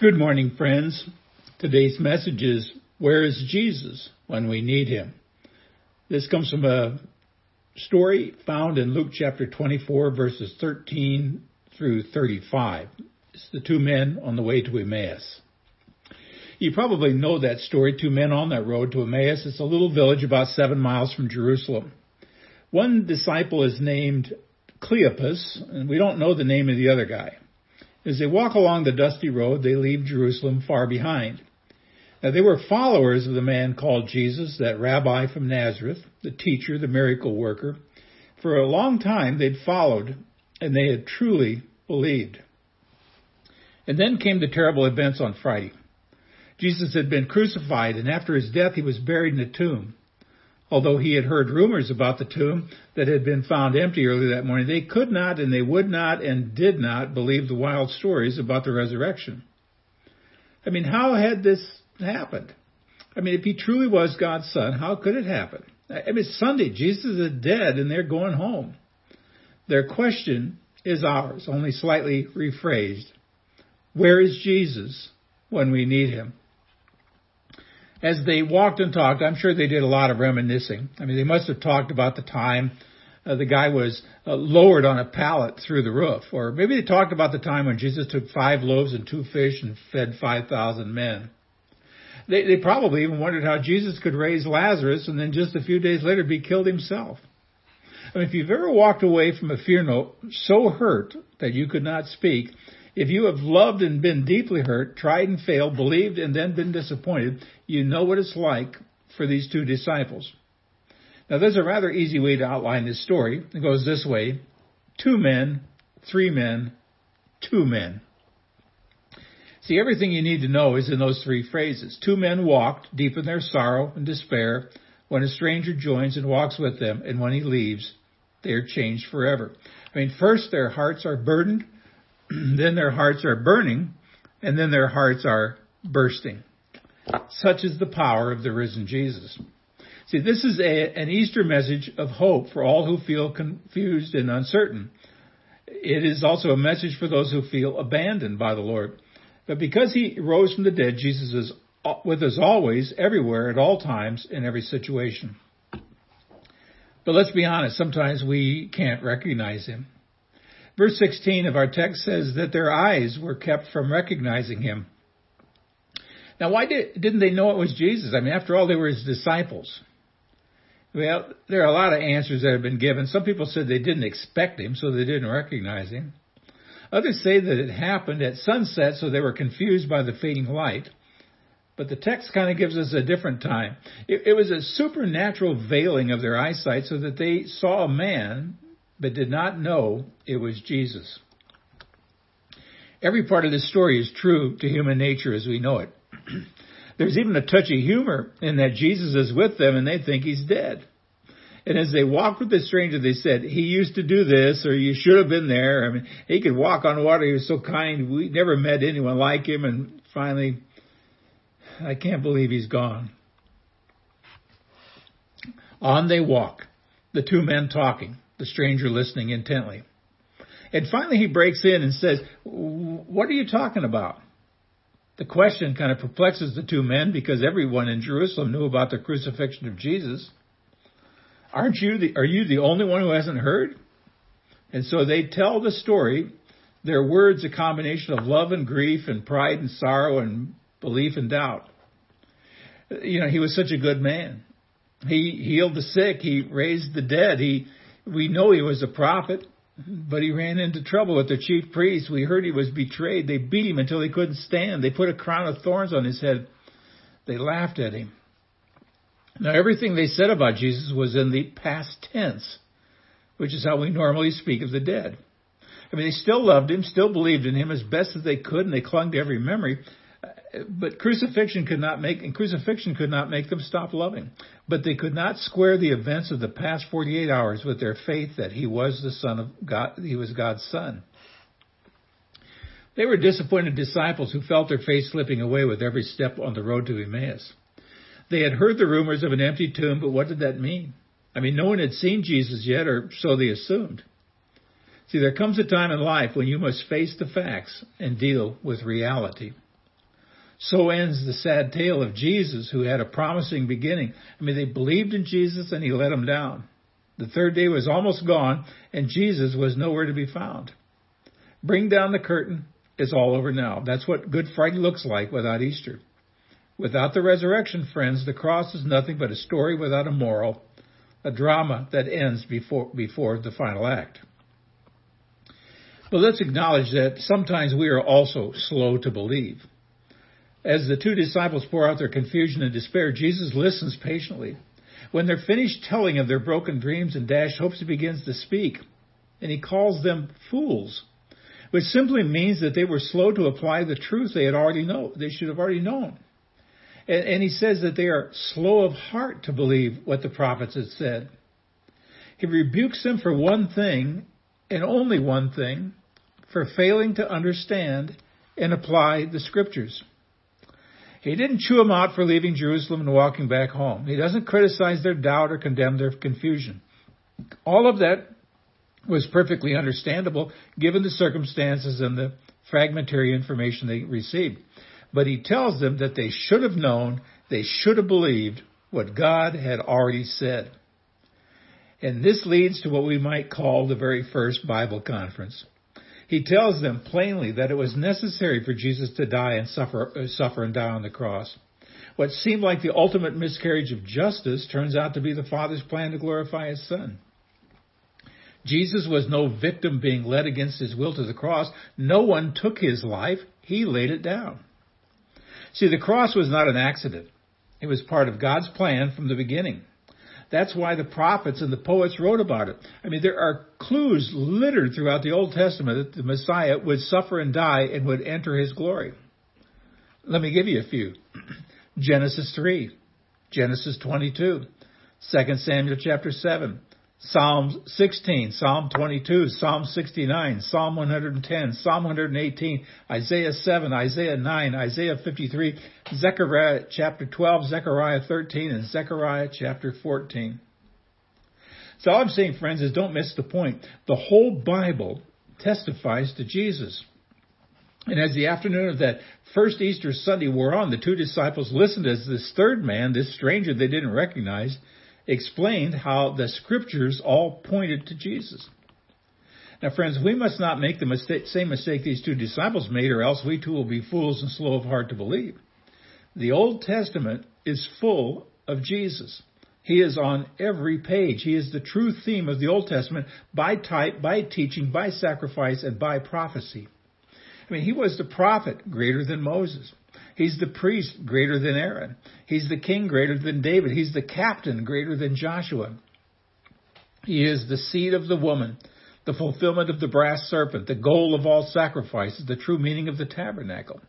Good morning, friends. Today's message is Where is Jesus when we need him? This comes from a story found in Luke chapter 24, verses 13 through 35. It's the two men on the way to Emmaus. You probably know that story, two men on that road to Emmaus. It's a little village about seven miles from Jerusalem. One disciple is named Cleopas, and we don't know the name of the other guy. As they walk along the dusty road, they leave Jerusalem far behind. Now, they were followers of the man called Jesus, that rabbi from Nazareth, the teacher, the miracle worker. For a long time, they'd followed, and they had truly believed. And then came the terrible events on Friday. Jesus had been crucified, and after his death, he was buried in a tomb. Although he had heard rumors about the tomb that had been found empty early that morning, they could not and they would not and did not believe the wild stories about the resurrection. I mean, how had this happened? I mean, if he truly was God's son, how could it happen? I mean, it's Sunday. Jesus is dead and they're going home. Their question is ours, only slightly rephrased. Where is Jesus when we need him? As they walked and talked, I'm sure they did a lot of reminiscing. I mean, they must have talked about the time uh, the guy was uh, lowered on a pallet through the roof, or maybe they talked about the time when Jesus took five loaves and two fish and fed 5,000 men. They, they probably even wondered how Jesus could raise Lazarus and then just a few days later be killed himself. I mean, if you've ever walked away from a funeral so hurt that you could not speak, if you have loved and been deeply hurt, tried and failed, believed and then been disappointed, you know what it's like for these two disciples. Now there's a rather easy way to outline this story. It goes this way. Two men, three men, two men. See, everything you need to know is in those three phrases. Two men walked deep in their sorrow and despair when a stranger joins and walks with them, and when he leaves, they are changed forever. I mean, first their hearts are burdened then their hearts are burning, and then their hearts are bursting. Such is the power of the risen Jesus. See, this is a, an Easter message of hope for all who feel confused and uncertain. It is also a message for those who feel abandoned by the Lord. But because he rose from the dead, Jesus is with us always, everywhere, at all times, in every situation. But let's be honest, sometimes we can't recognize him. Verse 16 of our text says that their eyes were kept from recognizing him. Now, why did, didn't they know it was Jesus? I mean, after all, they were his disciples. Well, there are a lot of answers that have been given. Some people said they didn't expect him, so they didn't recognize him. Others say that it happened at sunset, so they were confused by the fading light. But the text kind of gives us a different time. It, it was a supernatural veiling of their eyesight so that they saw a man but did not know it was Jesus. Every part of this story is true to human nature as we know it. There's even a touch of humor in that Jesus is with them and they think he's dead. And as they walked with the stranger, they said, he used to do this or you should have been there. I mean, he could walk on water. He was so kind. We never met anyone like him. And finally, I can't believe he's gone. On they walk, the two men talking the stranger listening intently. And finally he breaks in and says, what are you talking about? The question kind of perplexes the two men because everyone in Jerusalem knew about the crucifixion of Jesus. Aren't you the, are you the only one who hasn't heard? And so they tell the story, their words a combination of love and grief and pride and sorrow and belief and doubt. You know, he was such a good man. He healed the sick. He raised the dead. He we know he was a prophet, but he ran into trouble with the chief priests. We heard he was betrayed. They beat him until he couldn't stand. They put a crown of thorns on his head. They laughed at him. Now, everything they said about Jesus was in the past tense, which is how we normally speak of the dead. I mean, they still loved him, still believed in him as best as they could, and they clung to every memory but crucifixion could not make and crucifixion could not make them stop loving. But they could not square the events of the past 48 hours with their faith that he was the son of God, he was God's son. They were disappointed disciples who felt their faith slipping away with every step on the road to Emmaus. They had heard the rumors of an empty tomb, but what did that mean? I mean, no one had seen Jesus yet, or so they assumed. See, there comes a time in life when you must face the facts and deal with reality. So ends the sad tale of Jesus, who had a promising beginning. I mean, they believed in Jesus and he let them down. The third day was almost gone and Jesus was nowhere to be found. Bring down the curtain. It's all over now. That's what Good Friday looks like without Easter. Without the resurrection, friends, the cross is nothing but a story without a moral, a drama that ends before, before the final act. But let's acknowledge that sometimes we are also slow to believe. As the two disciples pour out their confusion and despair, Jesus listens patiently. When they're finished telling of their broken dreams and dashed hopes, he begins to speak, and he calls them fools, which simply means that they were slow to apply the truth they had already know they should have already known. And, and he says that they are slow of heart to believe what the prophets had said. He rebukes them for one thing, and only one thing, for failing to understand and apply the scriptures. He didn't chew them out for leaving Jerusalem and walking back home. He doesn't criticize their doubt or condemn their confusion. All of that was perfectly understandable given the circumstances and the fragmentary information they received. But he tells them that they should have known, they should have believed what God had already said. And this leads to what we might call the very first Bible conference. He tells them plainly that it was necessary for Jesus to die and suffer, uh, suffer and die on the cross. What seemed like the ultimate miscarriage of justice turns out to be the Father's plan to glorify His Son. Jesus was no victim being led against his will to the cross. No one took his life. He laid it down. See, the cross was not an accident. It was part of God's plan from the beginning. That's why the prophets and the poets wrote about it. I mean, there are clues littered throughout the Old Testament that the Messiah would suffer and die and would enter his glory. Let me give you a few. Genesis 3, Genesis 22, 2 Samuel chapter 7, Psalm 16, Psalm 22, Psalm 69, Psalm 110, Psalm 118, Isaiah 7, Isaiah 9, Isaiah 53, Zechariah chapter 12, Zechariah 13, and Zechariah chapter 14. So all I'm saying, friends, is don't miss the point. The whole Bible testifies to Jesus. And as the afternoon of that first Easter Sunday wore on, the two disciples listened as this third man, this stranger they didn't recognize, explained how the scriptures all pointed to Jesus. Now, friends, we must not make the mistake, same mistake these two disciples made, or else we too will be fools and slow of heart to believe. The Old Testament is full of Jesus. He is on every page. He is the true theme of the Old Testament by type, by teaching, by sacrifice, and by prophecy. I mean, he was the prophet greater than Moses. He's the priest greater than Aaron. He's the king greater than David. He's the captain greater than Joshua. He is the seed of the woman, the fulfillment of the brass serpent, the goal of all sacrifices, the true meaning of the tabernacle.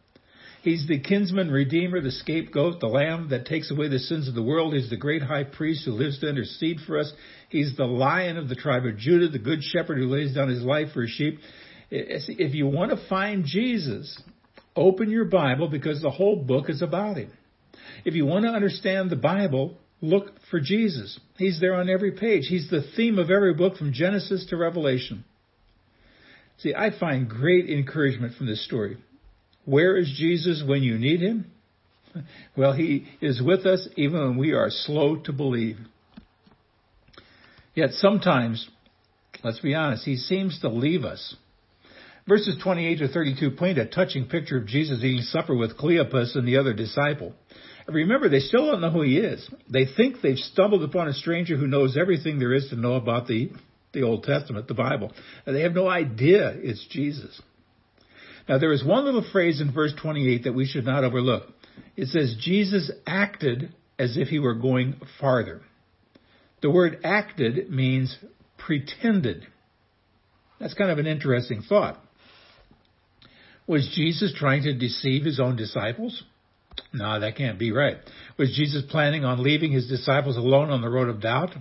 He's the kinsman redeemer, the scapegoat, the lamb that takes away the sins of the world. He's the great high priest who lives to intercede for us. He's the lion of the tribe of Judah, the good shepherd who lays down his life for his sheep. If you want to find Jesus, Open your Bible because the whole book is about him. If you want to understand the Bible, look for Jesus. He's there on every page. He's the theme of every book from Genesis to Revelation. See, I find great encouragement from this story. Where is Jesus when you need him? Well, he is with us even when we are slow to believe. Yet sometimes, let's be honest, he seems to leave us. Verses 28 to 32 paint a touching picture of Jesus eating supper with Cleopas and the other disciple. Remember, they still don't know who he is. They think they've stumbled upon a stranger who knows everything there is to know about the, the Old Testament, the Bible. And they have no idea it's Jesus. Now, there is one little phrase in verse 28 that we should not overlook. It says, Jesus acted as if he were going farther. The word acted means pretended. That's kind of an interesting thought. Was Jesus trying to deceive his own disciples? No, that can't be right. Was Jesus planning on leaving his disciples alone on the road of doubt?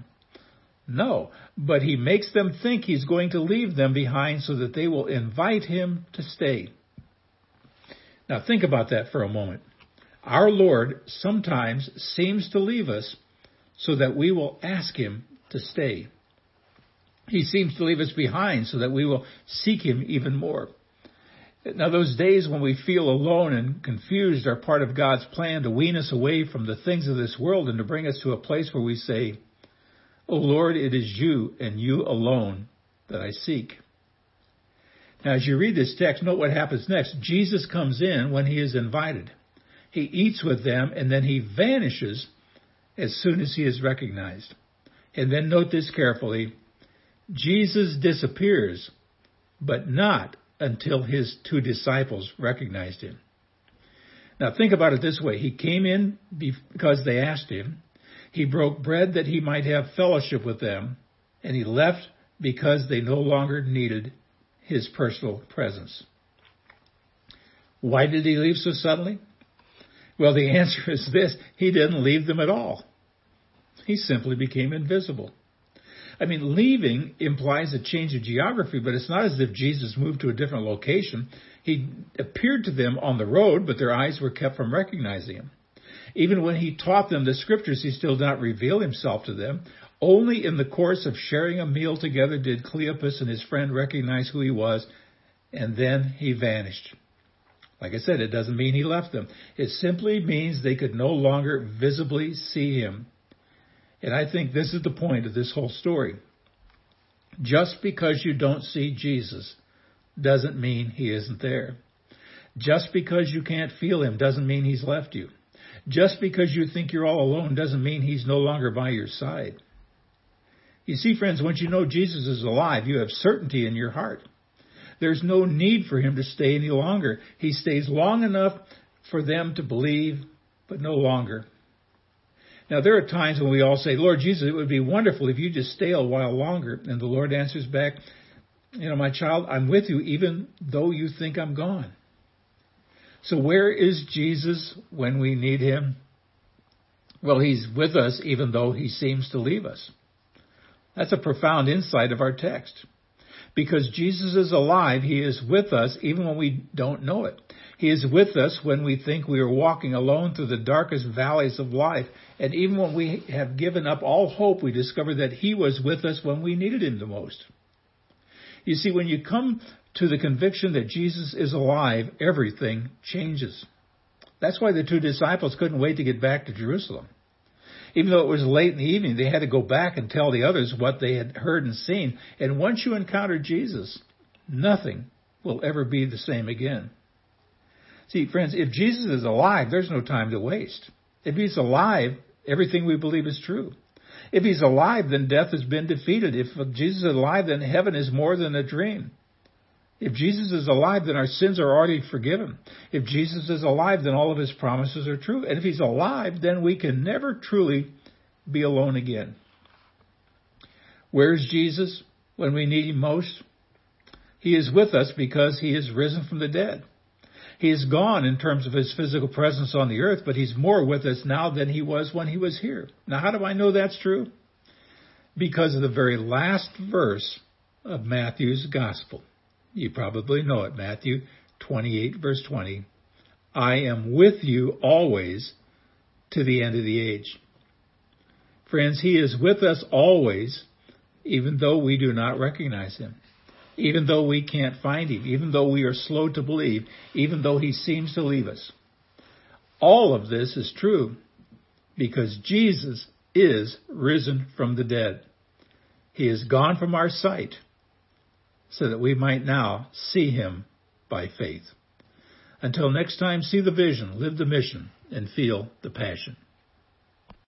No, but he makes them think he's going to leave them behind so that they will invite him to stay. Now think about that for a moment. Our Lord sometimes seems to leave us so that we will ask him to stay. He seems to leave us behind so that we will seek him even more. Now, those days when we feel alone and confused are part of God's plan to wean us away from the things of this world and to bring us to a place where we say, O Lord, it is you and you alone that I seek. Now, as you read this text, note what happens next. Jesus comes in when he is invited. He eats with them and then he vanishes as soon as he is recognized. And then note this carefully. Jesus disappears, but not until his two disciples recognized him. Now think about it this way. He came in because they asked him. He broke bread that he might have fellowship with them, and he left because they no longer needed his personal presence. Why did he leave so suddenly? Well, the answer is this. He didn't leave them at all. He simply became invisible. I mean, leaving implies a change of geography, but it's not as if Jesus moved to a different location. He appeared to them on the road, but their eyes were kept from recognizing him. Even when he taught them the scriptures, he still did not reveal himself to them. Only in the course of sharing a meal together did Cleopas and his friend recognize who he was, and then he vanished. Like I said, it doesn't mean he left them. It simply means they could no longer visibly see him. And I think this is the point of this whole story. Just because you don't see Jesus doesn't mean he isn't there. Just because you can't feel him doesn't mean he's left you. Just because you think you're all alone doesn't mean he's no longer by your side. You see, friends, once you know Jesus is alive, you have certainty in your heart. There's no need for him to stay any longer. He stays long enough for them to believe, but no longer. Now, there are times when we all say, Lord Jesus, it would be wonderful if you just stay a while longer. And the Lord answers back, You know, my child, I'm with you even though you think I'm gone. So, where is Jesus when we need him? Well, he's with us even though he seems to leave us. That's a profound insight of our text. Because Jesus is alive, he is with us even when we don't know it. He is with us when we think we are walking alone through the darkest valleys of life. And even when we have given up all hope, we discover that He was with us when we needed Him the most. You see, when you come to the conviction that Jesus is alive, everything changes. That's why the two disciples couldn't wait to get back to Jerusalem. Even though it was late in the evening, they had to go back and tell the others what they had heard and seen. And once you encounter Jesus, nothing will ever be the same again. See, friends, if Jesus is alive, there's no time to waste. If he's alive, everything we believe is true. If he's alive, then death has been defeated. If Jesus is alive, then heaven is more than a dream. If Jesus is alive, then our sins are already forgiven. If Jesus is alive, then all of his promises are true. And if he's alive, then we can never truly be alone again. Where's Jesus when we need him most? He is with us because he is risen from the dead. He is gone in terms of his physical presence on the earth, but he's more with us now than he was when he was here. Now, how do I know that's true? Because of the very last verse of Matthew's gospel. You probably know it, Matthew 28 verse 20. I am with you always to the end of the age. Friends, he is with us always, even though we do not recognize him even though we can't find him, even though we are slow to believe, even though he seems to leave us. All of this is true because Jesus is risen from the dead. He is gone from our sight so that we might now see him by faith. Until next time, see the vision, live the mission, and feel the passion.